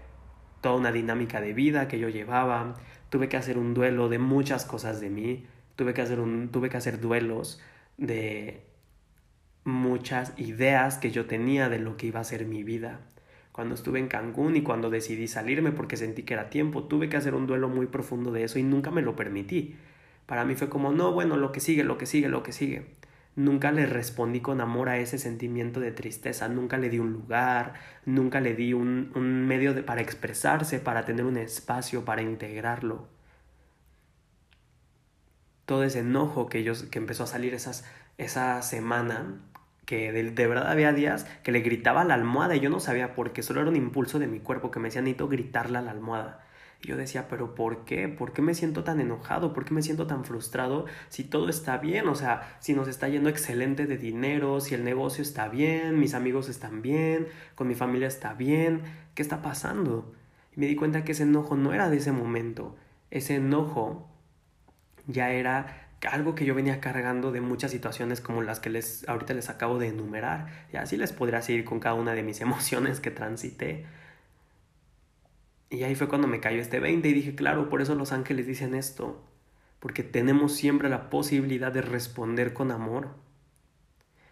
toda una dinámica de vida que yo llevaba, tuve que hacer un duelo de muchas cosas de mí, tuve que hacer, un, tuve que hacer duelos de muchas ideas que yo tenía de lo que iba a ser mi vida. Cuando estuve en Cancún y cuando decidí salirme porque sentí que era tiempo, tuve que hacer un duelo muy profundo de eso y nunca me lo permití. Para mí fue como, no, bueno, lo que sigue, lo que sigue, lo que sigue. Nunca le respondí con amor a ese sentimiento de tristeza, nunca le di un lugar, nunca le di un, un medio de, para expresarse, para tener un espacio, para integrarlo. Todo ese enojo que, yo, que empezó a salir esas, esa semana, que de, de, verdad había días que le gritaba a la almohada y yo no sabía por qué, solo era un impulso de mi cuerpo que me decía, necesito gritarle a la almohada. Y yo decía, pero ¿por qué? ¿Por qué me siento tan enojado? ¿Por qué me siento tan frustrado si todo está bien? O sea, si nos está yendo excelente de dinero, si el negocio está bien, mis amigos están bien, con mi familia está bien, ¿qué está pasando? Y me di cuenta que ese enojo no era de ese momento, ese enojo ya era algo que yo venía cargando de muchas situaciones como las que les ahorita les acabo de enumerar y así les podría seguir con cada una de mis emociones que transité y ahí fue cuando me cayó este 20 y dije, claro, por eso los ángeles dicen esto, porque tenemos siempre la posibilidad de responder con amor.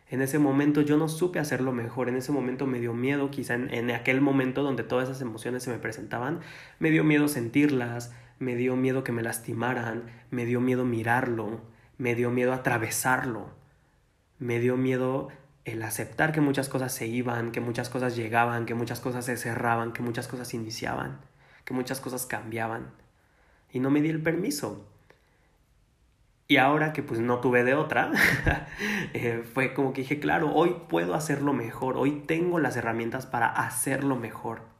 En ese momento yo no supe hacerlo mejor, en ese momento me dio miedo, quizá en, en, aquel momento donde todas esas emociones se me presentaban, me dio miedo sentirlas, me dio miedo que me lastimaran, me dio miedo mirarlo, me dio miedo atravesarlo, me dio miedo el aceptar que muchas cosas se iban, que muchas cosas llegaban, que muchas cosas se cerraban, que muchas cosas iniciaban, que muchas cosas cambiaban. Y no me di el permiso. Y ahora que pues no tuve de otra, eh, fue como que dije, claro, hoy puedo hacerlo mejor, hoy tengo las herramientas para hacerlo mejor.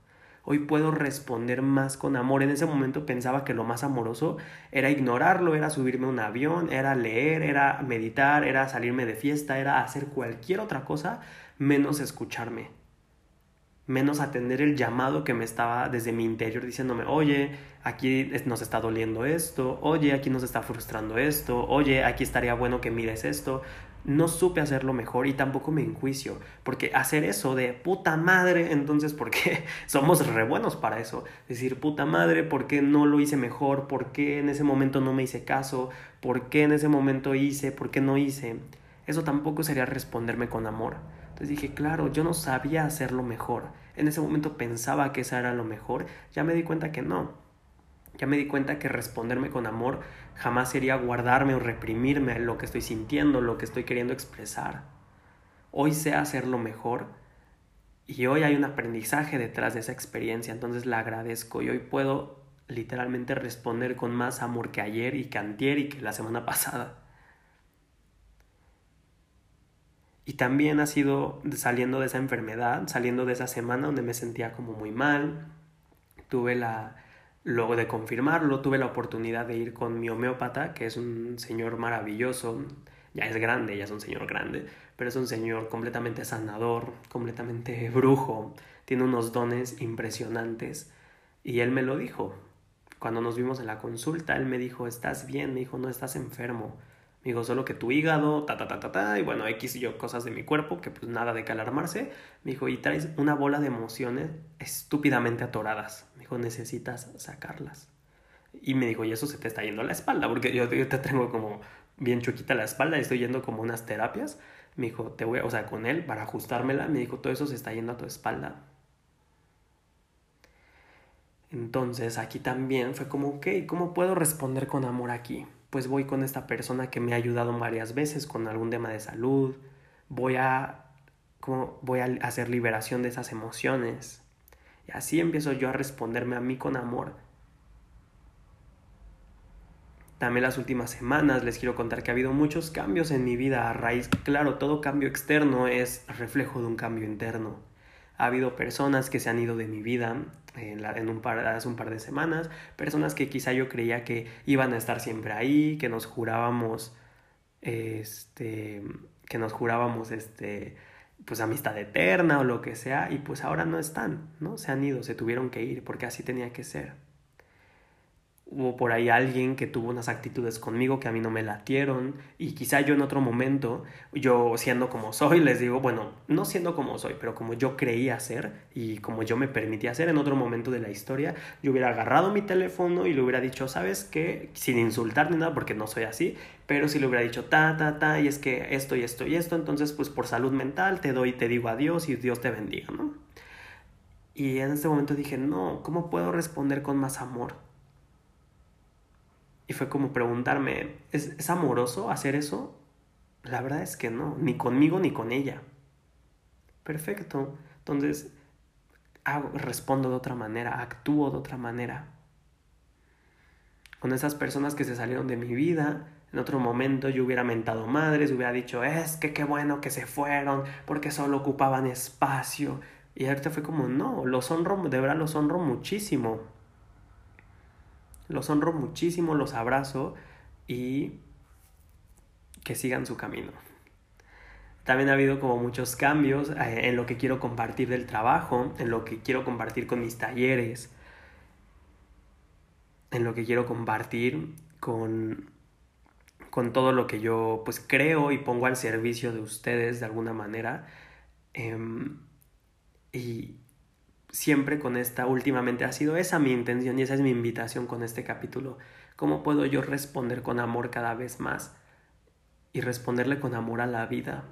Hoy puedo responder más con amor. En ese momento pensaba que lo más amoroso era ignorarlo, era subirme un avión, era leer, era meditar, era salirme de fiesta, era hacer cualquier otra cosa menos escucharme. menos atender el llamado que me estaba desde mi interior diciéndome, oye, aquí nos está doliendo esto, oye, aquí nos está frustrando esto, oye, aquí estaría bueno que mires esto. No supe hacerlo mejor y tampoco me enjuicio, porque hacer eso de puta madre, entonces, ¿por qué somos re buenos para eso? Decir, puta madre, ¿por qué no lo hice mejor? ¿Por qué en ese momento no me hice caso? ¿Por qué en ese momento hice? ¿Por qué no hice? Eso tampoco sería responderme con amor. Entonces dije, claro, yo no sabía hacerlo mejor. En ese momento pensaba que esa era lo mejor. Ya me di cuenta que no. Ya me di cuenta que responderme con amor jamás sería guardarme o reprimirme lo que estoy sintiendo, lo que estoy queriendo expresar. Hoy sé hacerlo mejor y hoy hay un aprendizaje detrás de esa experiencia, entonces la agradezco y hoy puedo literalmente responder con más amor que ayer y que antier y que la semana pasada. Y también ha sido saliendo de esa enfermedad, saliendo de esa semana donde me sentía como muy mal. Tuve la, luego de confirmarlo, tuve la oportunidad de ir con mi homeópata, que es un señor maravilloso, ya es grande, ya es un señor grande, pero es un señor completamente sanador, completamente brujo, tiene unos dones impresionantes. Y él me lo dijo. Cuando nos vimos en la consulta, él me dijo, estás bien, me dijo, no estás enfermo me dijo, solo que tu hígado, ta, ta, ta, ta, ta, y bueno, X y yo cosas de mi cuerpo, que pues nada de que alarmarse. Me dijo, y traes una bola de emociones estúpidamente atoradas. Me dijo, necesitas sacarlas. Y me dijo, y eso se te está yendo a la espalda, porque yo, te tengo como bien chuquita la espalda y estoy yendo como unas terapias. Me dijo, te voy, o sea, con él, para ajustármela, me dijo, todo eso se está yendo a tu espalda. Entonces aquí también fue como, ok, ¿cómo puedo responder con amor aquí? Pues voy con esta persona que me ha ayudado varias veces con algún tema de salud, voy a, voy a hacer liberación de esas emociones. Y así empiezo yo a responderme a mí con amor. También las últimas semanas les quiero contar que ha habido muchos cambios en mi vida a raíz, claro, todo cambio externo es reflejo de un cambio interno. Ha habido personas que se han ido de mi vida en, un par, hace un par de semanas, personas que quizá yo creía que iban a estar siempre ahí, que nos jurábamos, este, que nos jurábamos, este, pues amistad eterna o lo que sea, y pues ahora no están, ¿no? Se han ido, se tuvieron que ir, porque así tenía que ser hubo por ahí alguien que tuvo unas actitudes conmigo que a mí no me latieron y quizá yo en otro momento, yo siendo como soy, les digo, bueno, no siendo como soy, pero como yo creía ser y como yo me permitía ser en otro momento de la historia, yo hubiera agarrado mi teléfono y le hubiera dicho, ¿sabes qué? Sin insultar ni nada, porque no soy así, pero si le hubiera dicho, ta, ta, ta, y es que esto y esto y esto, entonces pues por salud mental te doy, te digo adiós y Dios te bendiga, ¿no? Y en ese momento dije, no, ¿cómo puedo responder con más amor? Y fue como preguntarme, ¿es, amoroso hacer eso? La verdad es que no, ni conmigo ni con ella. Perfecto. Entonces, respondo de otra manera, actúo de otra manera. Con esas personas que se salieron de mi vida, en otro momento yo hubiera mentado madres, hubiera dicho, es que qué bueno que se fueron, porque solo ocupaban espacio. Y ahorita fue como, no, los honro, de verdad los honro muchísimo los honro muchísimo, los abrazo y que sigan su camino. También ha habido como muchos cambios eh, en lo que quiero compartir del trabajo, en lo que quiero compartir con mis talleres, en lo que quiero compartir con, con todo lo que yo pues creo y pongo al servicio de ustedes de alguna manera. Em, y, siempre con esta, últimamente ha sido esa mi intención y esa es mi invitación con este capítulo. ¿Cómo puedo yo responder con amor cada vez más y responderle con amor a la vida?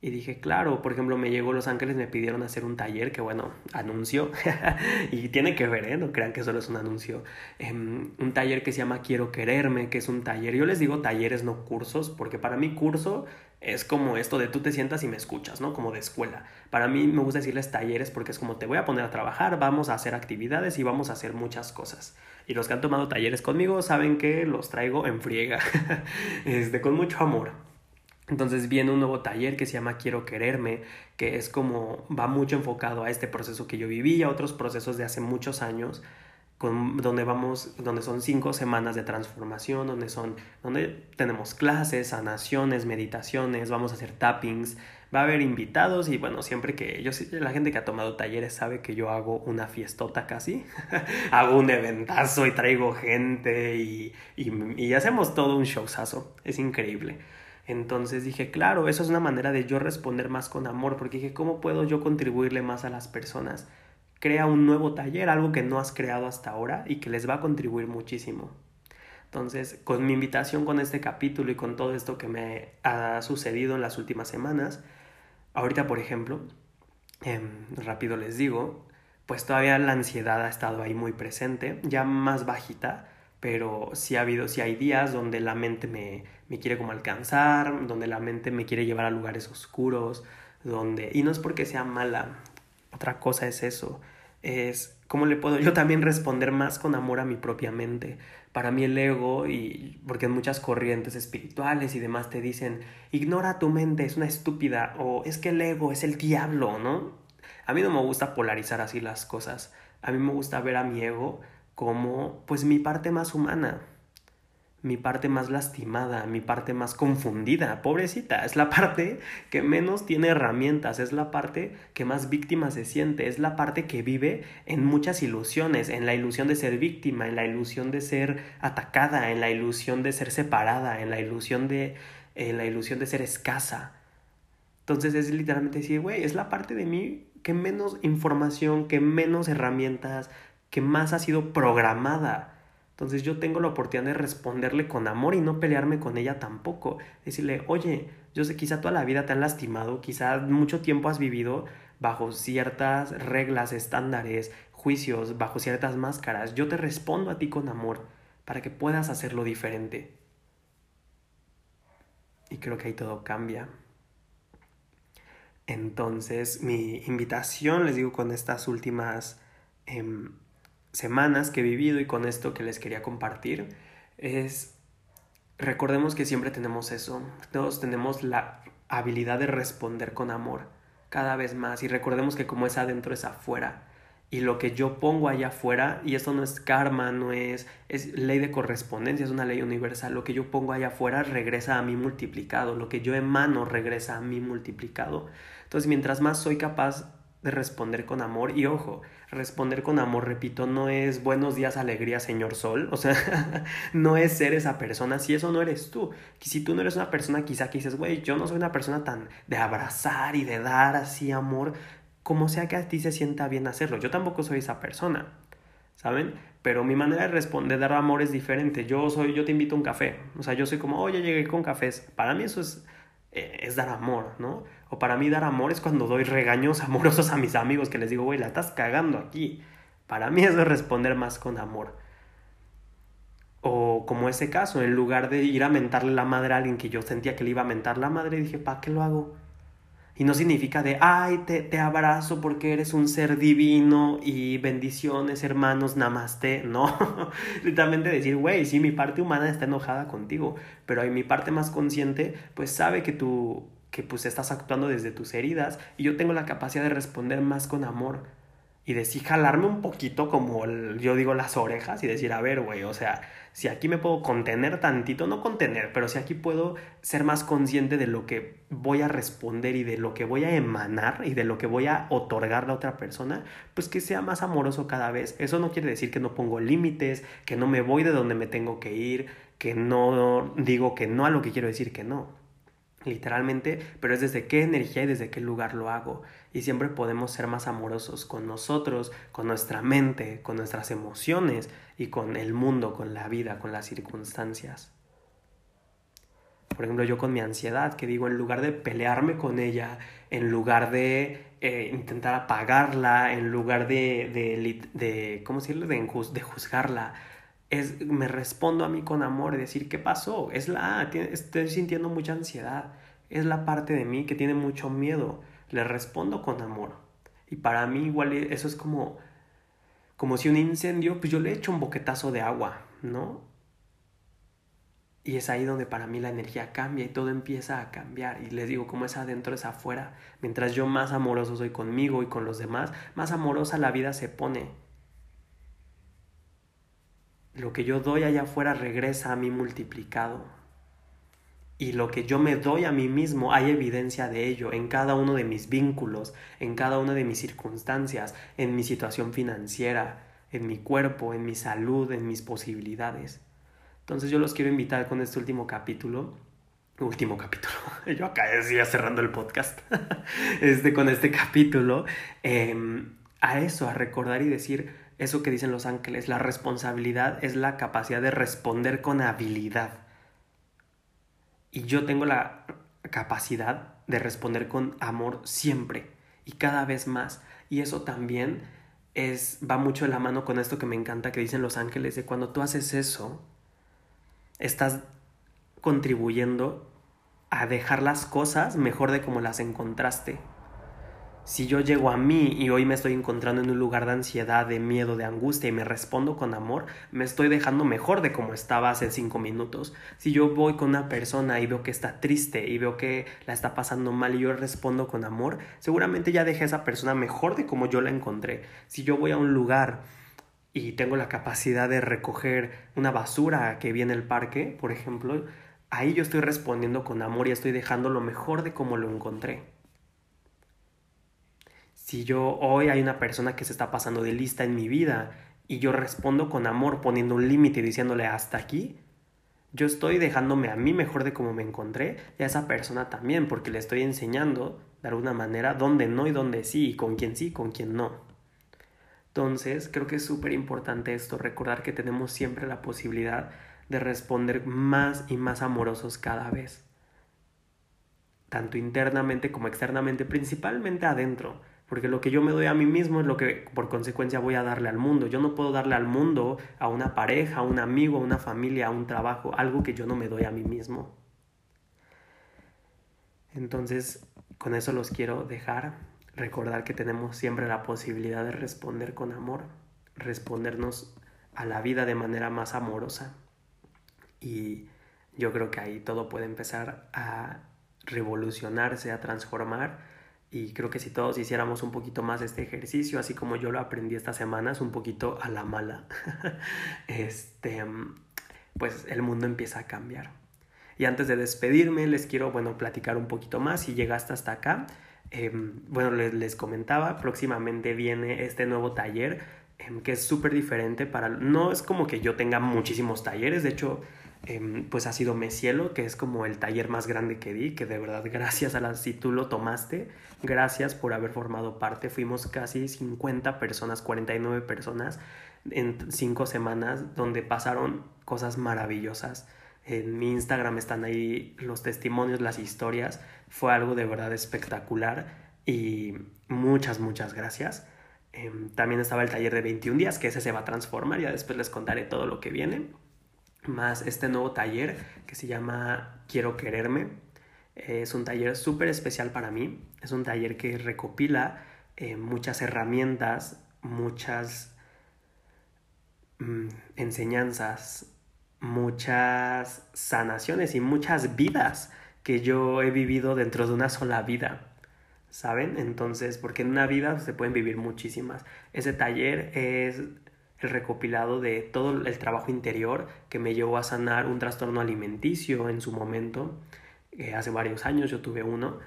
Y dije, claro, por ejemplo, me llegó Los Ángeles, me pidieron hacer un taller que, bueno, anuncio, y tiene que ver, ¿eh? No crean que solo es un anuncio. Em, un taller que se llama Quiero Quererme, que es un taller, yo les digo talleres, no cursos, porque para mí curso es como esto de tú te sientas y me escuchas, ¿no? Como de escuela. Para mí me gusta decirles talleres porque es como te voy a poner a trabajar, vamos a hacer actividades y vamos a hacer muchas cosas. Y los que han tomado talleres conmigo saben que los traigo en friega, este, con mucho amor. Entonces viene un nuevo taller que se llama Quiero Quererme, que es como va mucho enfocado a este proceso que yo viví y a otros procesos de hace muchos años con, donde vamos, donde son cinco semanas de transformación, donde son, donde tenemos clases, sanaciones, meditaciones, vamos a hacer tappings, va a haber invitados y bueno, siempre que yo, la gente que ha tomado talleres sabe que yo hago una fiestota casi, hago un eventazo y traigo gente y, y, y hacemos todo un showzazo, es increíble. Entonces dije, claro, eso es una manera de yo responder más con amor, porque dije, ¿cómo puedo yo contribuirle más a las personas? Crea un nuevo taller, algo que no has creado hasta ahora y que les va a contribuir muchísimo. Entonces, con mi invitación con este capítulo y con todo esto que me ha sucedido en las últimas semanas, ahorita, por ejemplo, em, rápido les digo, pues todavía la ansiedad ha estado ahí muy presente, ya más bajita, pero sí ha habido, sí hay días donde la mente me, me quiere como alcanzar, donde la mente me quiere llevar a lugares oscuros, donde... Y no es porque sea mala, otra cosa es eso, es cómo le puedo yo también responder más con amor a mi propia mente. Para mí el ego, y porque en muchas corrientes espirituales y demás te dicen, ignora tu mente, es una estúpida, o es que el ego es el diablo, ¿no? A mí no me gusta polarizar así las cosas. A mí me gusta ver a mi ego como pues mi parte más humana, mi parte más lastimada, mi parte más confundida, pobrecita, es la parte que menos tiene herramientas, es la parte que más víctima se siente, es la parte que vive en muchas ilusiones, en la ilusión de ser víctima, en la ilusión de ser atacada, en la ilusión de ser separada, en la ilusión de, en la ilusión de ser escasa. Entonces es literalmente decir, güey, es la parte de mí que menos información, que menos herramientas, que más ha sido programada. Entonces yo tengo la oportunidad de responderle con amor y no pelearme con ella tampoco. Decirle, oye, yo sé, quizá toda la vida te han lastimado, quizá mucho tiempo has vivido bajo ciertas reglas, estándares, juicios, bajo ciertas máscaras. Yo te respondo a ti con amor para que puedas hacerlo diferente. Y creo que ahí todo cambia. Entonces, mi invitación, les digo, con estas últimas em, semanas que he vivido y con esto que les quería compartir es, recordemos que siempre tenemos eso, todos tenemos la habilidad de responder con amor cada vez más y recordemos que como es adentro es afuera y lo que yo pongo allá afuera, y esto no es karma, no es, es ley de correspondencia, es una ley universal, lo que yo pongo allá afuera regresa a mí multiplicado, lo que yo emano regresa a mí multiplicado. Entonces, mientras más soy capaz de responder con amor. Y ojo, responder con amor, repito, no es buenos días, alegría, señor sol. O sea, no es ser esa persona si eso no eres tú. Si tú no eres una persona quizá que dices, güey, yo no soy una persona tan de abrazar y de dar así amor, como sea que a ti se sienta bien hacerlo. Yo tampoco soy esa persona, ¿saben? Pero mi manera de responder, dar amor es diferente. Yo soy, yo te invito a un café. O sea, yo soy como, oye, llegué con cafés. Para mí eso es, eh, es dar amor, ¿no? O para mí dar amor es cuando doy regaños amorosos a mis amigos que les digo, güey, la estás cagando aquí. Para mí eso es responder más con amor. O como ese caso, en lugar de ir a mentarle la madre a alguien que yo sentía que le iba a mentar la madre, dije, ¿para qué lo hago? Y no significa de, ay, te, te abrazo porque eres un ser divino y bendiciones, hermanos, namaste. No, literalmente decir, güey, sí, mi parte humana está enojada contigo, pero hay mi parte más consciente, pues sabe que tú que pues estás actuando desde tus heridas y yo tengo la capacidad de responder más con amor y de sí jalarme un poquito como yo digo las orejas y decir, a ver, güey, o sea, si aquí me puedo contener tantito, no contener, pero si aquí puedo ser más consciente de lo que voy a responder y de lo que voy a emanar y de lo que voy a otorgar a otra persona, pues que sea más amoroso cada vez. Eso no quiere decir que no pongo límites, que no me voy de donde me tengo que ir, que no digo que no a lo que quiero decir que no literalmente, pero es desde qué energía y desde qué lugar lo hago. Y siempre podemos ser más amorosos con nosotros, con nuestra mente, con nuestras emociones y con el mundo, con la vida, con las circunstancias. Por ejemplo, yo con mi ansiedad, que digo, en lugar de pelearme con ella, en lugar de eh, intentar apagarla, en lugar de, de, de ¿cómo decirlo?, de, de juzgarla, es, me respondo a mí con amor y decir, ¿qué pasó? Es la, estoy sintiendo mucha ansiedad, es la parte de mí que tiene mucho miedo, le respondo con amor. Y para mí igual eso es como, como si un incendio, pues yo le echo un boquetazo de agua, ¿no? Y es ahí donde para mí la energía cambia y todo empieza a cambiar. Y les digo, como es adentro, es afuera. Mientras yo más amoroso soy conmigo y con los demás, más amorosa la vida se pone lo que yo doy allá afuera regresa a mí multiplicado. Y lo que yo me doy a mí mismo, hay evidencia de ello en cada uno de mis vínculos, en cada una de mis circunstancias, en mi situación financiera, en mi cuerpo, en mi salud, en mis posibilidades. Entonces yo los quiero invitar con este último capítulo. Último capítulo. Yo acá decía cerrando el podcast. Este, con este capítulo. Em, a eso, a recordar y decir eso que dicen los ángeles. La responsabilidad es la capacidad de responder con habilidad. Y yo tengo la capacidad de responder con amor siempre y cada vez más. Y eso también es, va mucho de la mano con esto que me encanta que dicen los ángeles, de cuando tú haces eso, estás contribuyendo a dejar las cosas mejor de como las encontraste si yo llego a mí y hoy me estoy encontrando en un lugar de ansiedad, de miedo, de angustia y me respondo con amor, me estoy dejando mejor de como estaba hace cinco minutos. Si yo voy con una persona y veo que está triste y veo que la está pasando mal y yo respondo con amor, seguramente ya dejé a esa persona mejor de como yo la encontré. Si yo voy a un lugar y tengo la capacidad de recoger una basura que viene el parque, por ejemplo, ahí yo estoy respondiendo con amor y estoy dejando lo mejor de como lo encontré si yo hoy hay una persona que se está pasando de lista en mi vida y yo respondo con amor poniendo un límite y diciéndole hasta aquí, yo estoy dejándome a mí mejor de como me encontré y a esa persona también porque le estoy enseñando de alguna manera dónde no y dónde sí y con quién sí y con quién no. Entonces creo que es súper importante esto, recordar que tenemos siempre la posibilidad de responder más y más amorosos cada vez, tanto internamente como externamente, principalmente adentro porque lo que yo me doy a mí mismo es lo que por consecuencia voy a darle al mundo. Yo no puedo darle al mundo, a una pareja, a un amigo, a una familia, a un trabajo, algo que yo no me doy a mí mismo. Entonces, con eso los quiero dejar, recordar que tenemos siempre la posibilidad de responder con amor, respondernos a la vida de manera más amorosa. Y yo creo que ahí todo puede empezar a revolucionarse, a transformar y creo que si todos hiciéramos un poquito más este ejercicio, así como yo lo aprendí estas semanas, un poquito a la mala, este, pues el mundo empieza a cambiar. Y antes de despedirme, les quiero, bueno, platicar un poquito más. Si llegaste hasta acá, em, bueno, les, les, comentaba, próximamente viene este nuevo taller em, que es súper diferente para... No es como que yo tenga muchísimos talleres, de hecho Em, pues ha sido Mesielo, que es como el taller más grande que di, que de verdad gracias a la, si tú lo tomaste, gracias por haber formado parte. Fuimos casi 50 personas, 49 personas en cinco semanas, donde pasaron cosas maravillosas. En mi Instagram están ahí los testimonios, las historias. Fue algo de verdad espectacular y muchas, muchas gracias. Em, también estaba el taller de 21 días, que ese se va a transformar, ya después les contaré todo lo que viene más este nuevo taller que se llama Quiero Quererme. Es un taller súper especial para mí. Es un taller que recopila eh, muchas herramientas, muchas mm, enseñanzas, muchas sanaciones y muchas vidas que yo he vivido dentro de una sola vida. ¿Saben? Entonces, porque en una vida se pueden vivir muchísimas. Ese taller es el recopilado de todo el trabajo interior que me llevó a sanar un trastorno alimenticio en su momento. Eh, hace varios años yo tuve uno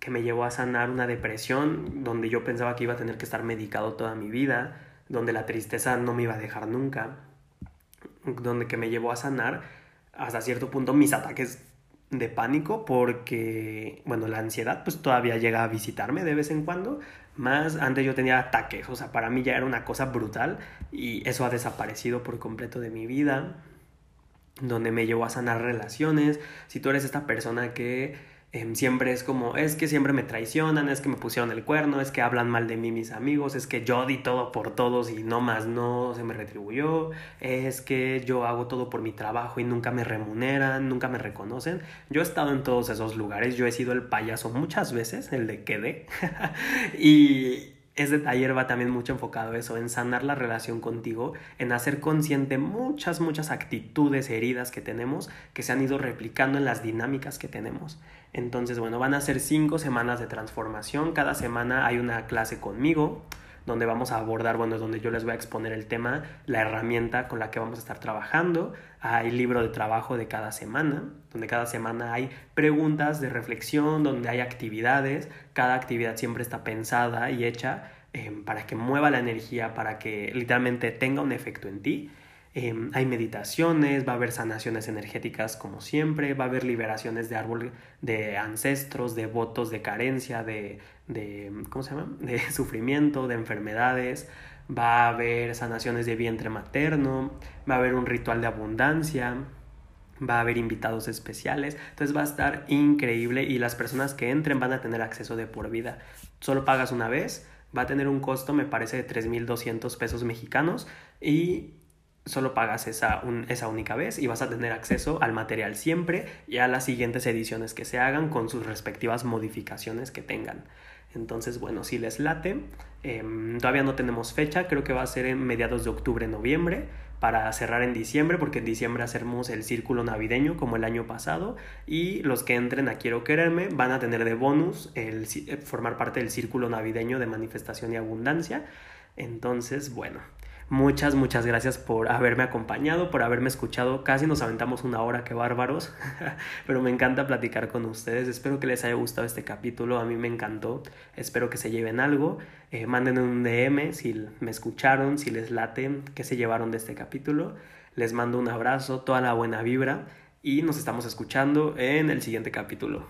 que me llevó a sanar una depresión donde yo pensaba que iba a tener que estar medicado toda mi vida, donde la tristeza no me iba a dejar nunca, donde que me llevó a sanar hasta cierto punto mis ataques de pánico porque, bueno, la ansiedad pues todavía llega a visitarme de vez en cuando, más antes yo tenía ataques, o sea, para mí ya era una cosa brutal y eso ha desaparecido por completo de mi vida, donde me llevó a sanar relaciones. Si tú eres esta persona que Em, siempre es como, es que siempre me traicionan, es que me pusieron el cuerno, es que hablan mal de mí mis amigos, es que yo di todo por todos y no más no se me retribuyó, es que yo hago todo por mi trabajo y nunca me remuneran, nunca me reconocen. Yo he estado en todos esos lugares, yo he sido el payaso muchas veces, el de quede, y ese taller va también mucho enfocado a eso, en sanar la relación contigo, en hacer consciente muchas, muchas actitudes heridas que tenemos que se han ido replicando en las dinámicas que tenemos. Entonces, bueno, van a ser cinco semanas de transformación. Cada semana hay una clase conmigo donde vamos a abordar, bueno, donde yo les voy a exponer el tema, la herramienta con la que vamos a estar trabajando. Hay libro de trabajo de cada semana, donde cada semana hay preguntas de reflexión, donde hay actividades. Cada actividad siempre está pensada y hecha em, para que mueva la energía, para que literalmente tenga un efecto en ti. Em, hay meditaciones, va a haber sanaciones energéticas como siempre, va a haber liberaciones de árbol de ancestros, de votos de carencia, de, de ¿cómo se llama? de sufrimiento, de enfermedades, va a haber sanaciones de vientre materno, va a haber un ritual de abundancia, va a haber invitados especiales, entonces va a estar increíble y las personas que entren van a tener acceso de por vida. Solo pagas una vez, va a tener un costo me parece de 3.200 pesos mexicanos y solo pagas esa, esa única vez y vas a tener acceso al material siempre y a las siguientes ediciones que se hagan con sus respectivas modificaciones que tengan. Entonces, bueno, si les late, em, todavía no tenemos fecha, creo que va a ser en mediados de octubre, noviembre, para cerrar en diciembre, porque en diciembre hacemos el círculo navideño como el año pasado y los que entren a Quiero Quererme van a tener de bonus el formar parte del círculo navideño de manifestación y abundancia. Entonces, bueno, Muchas, muchas gracias por haberme acompañado, por haberme escuchado. Casi nos aventamos una hora, qué bárbaros. Pero me encanta platicar con ustedes. Espero que les haya gustado este capítulo. A mí me encantó. Espero que se lleven algo. Eh, manden un DM si me escucharon, si les late, qué se llevaron de este capítulo. Les mando un abrazo, toda la buena vibra y nos estamos escuchando en el siguiente capítulo.